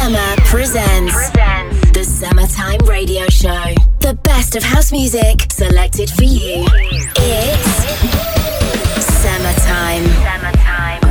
Summer presents the Summertime Radio Show. The best of house music selected for you. It's Summertime. Summertime.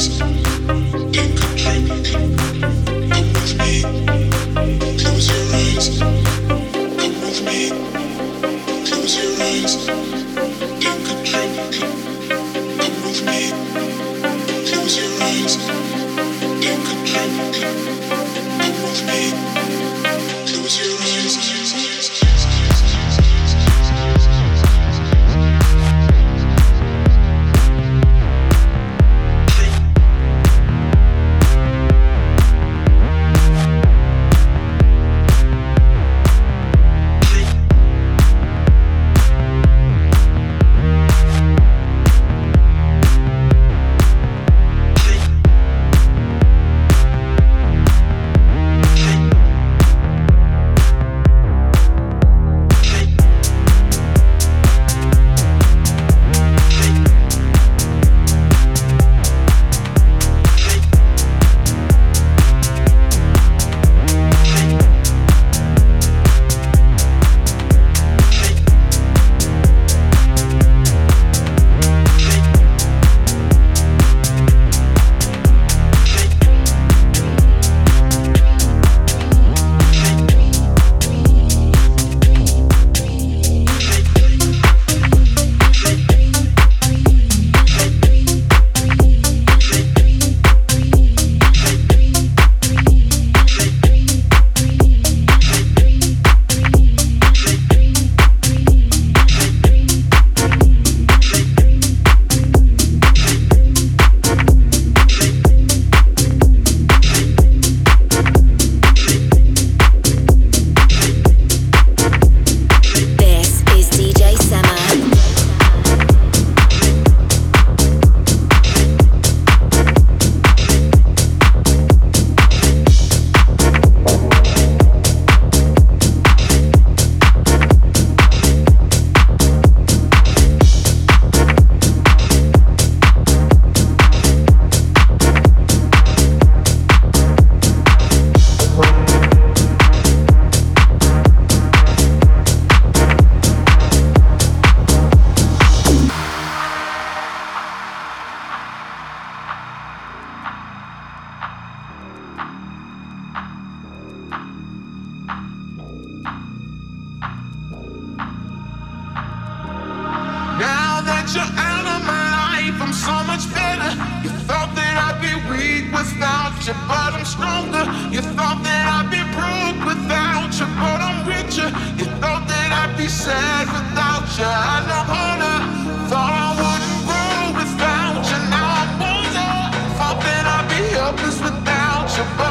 Peace. you out of my life. I'm so much better. You thought that I'd be weak without you, but I'm stronger. You thought that I'd be broke without you, but I'm richer. You thought that I'd be sad without you. I. Thought I wouldn't grow without you. Now I'm older. Thought that I'd be helpless without you, but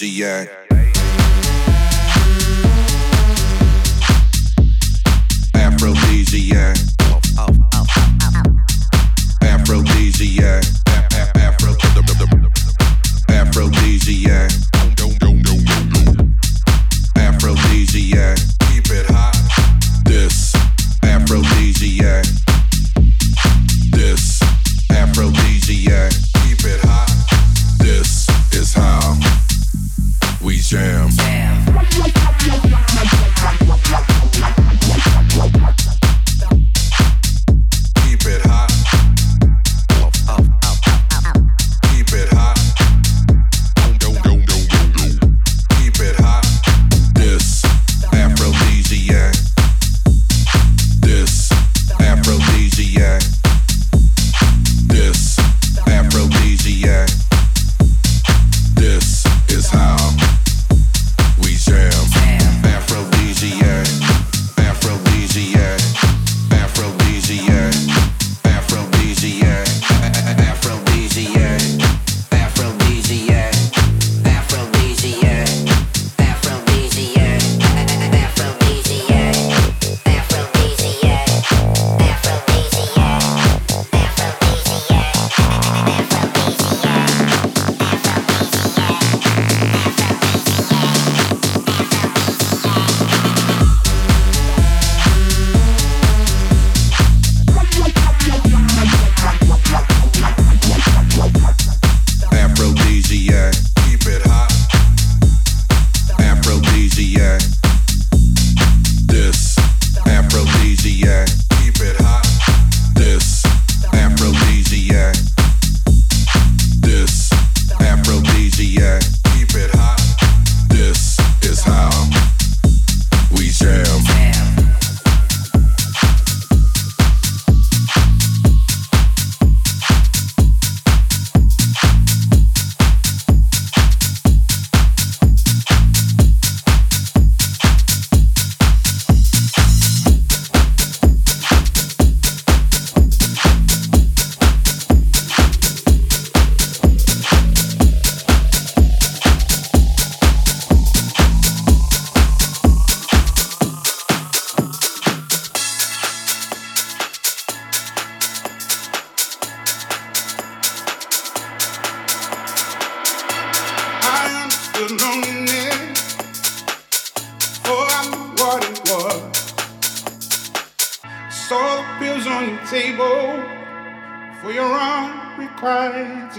for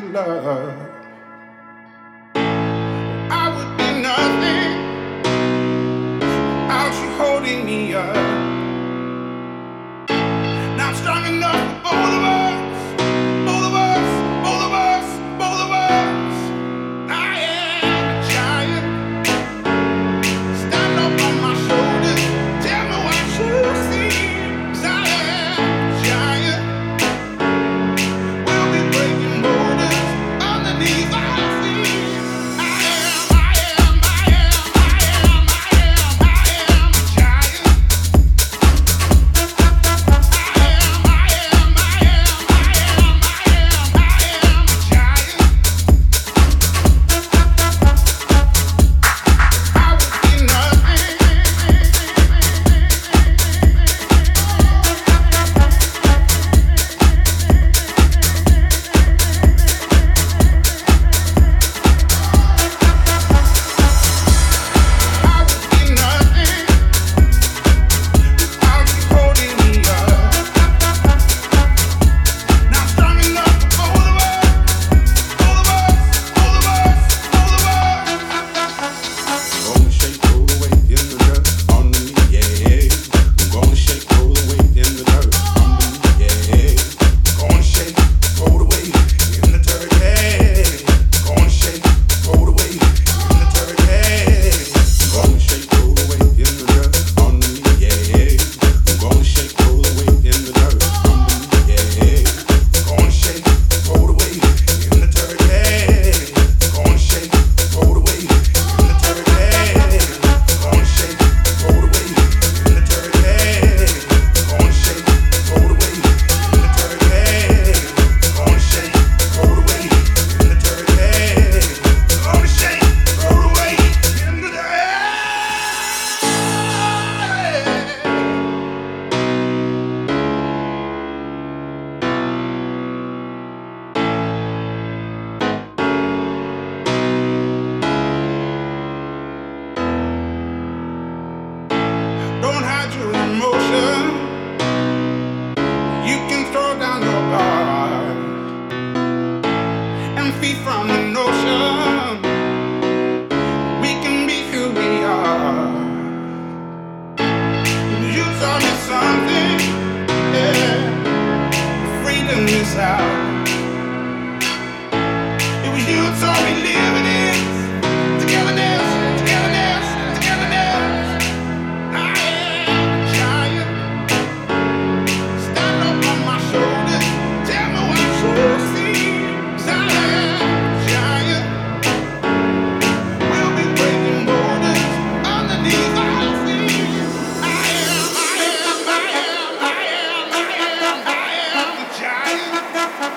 love. Thank you.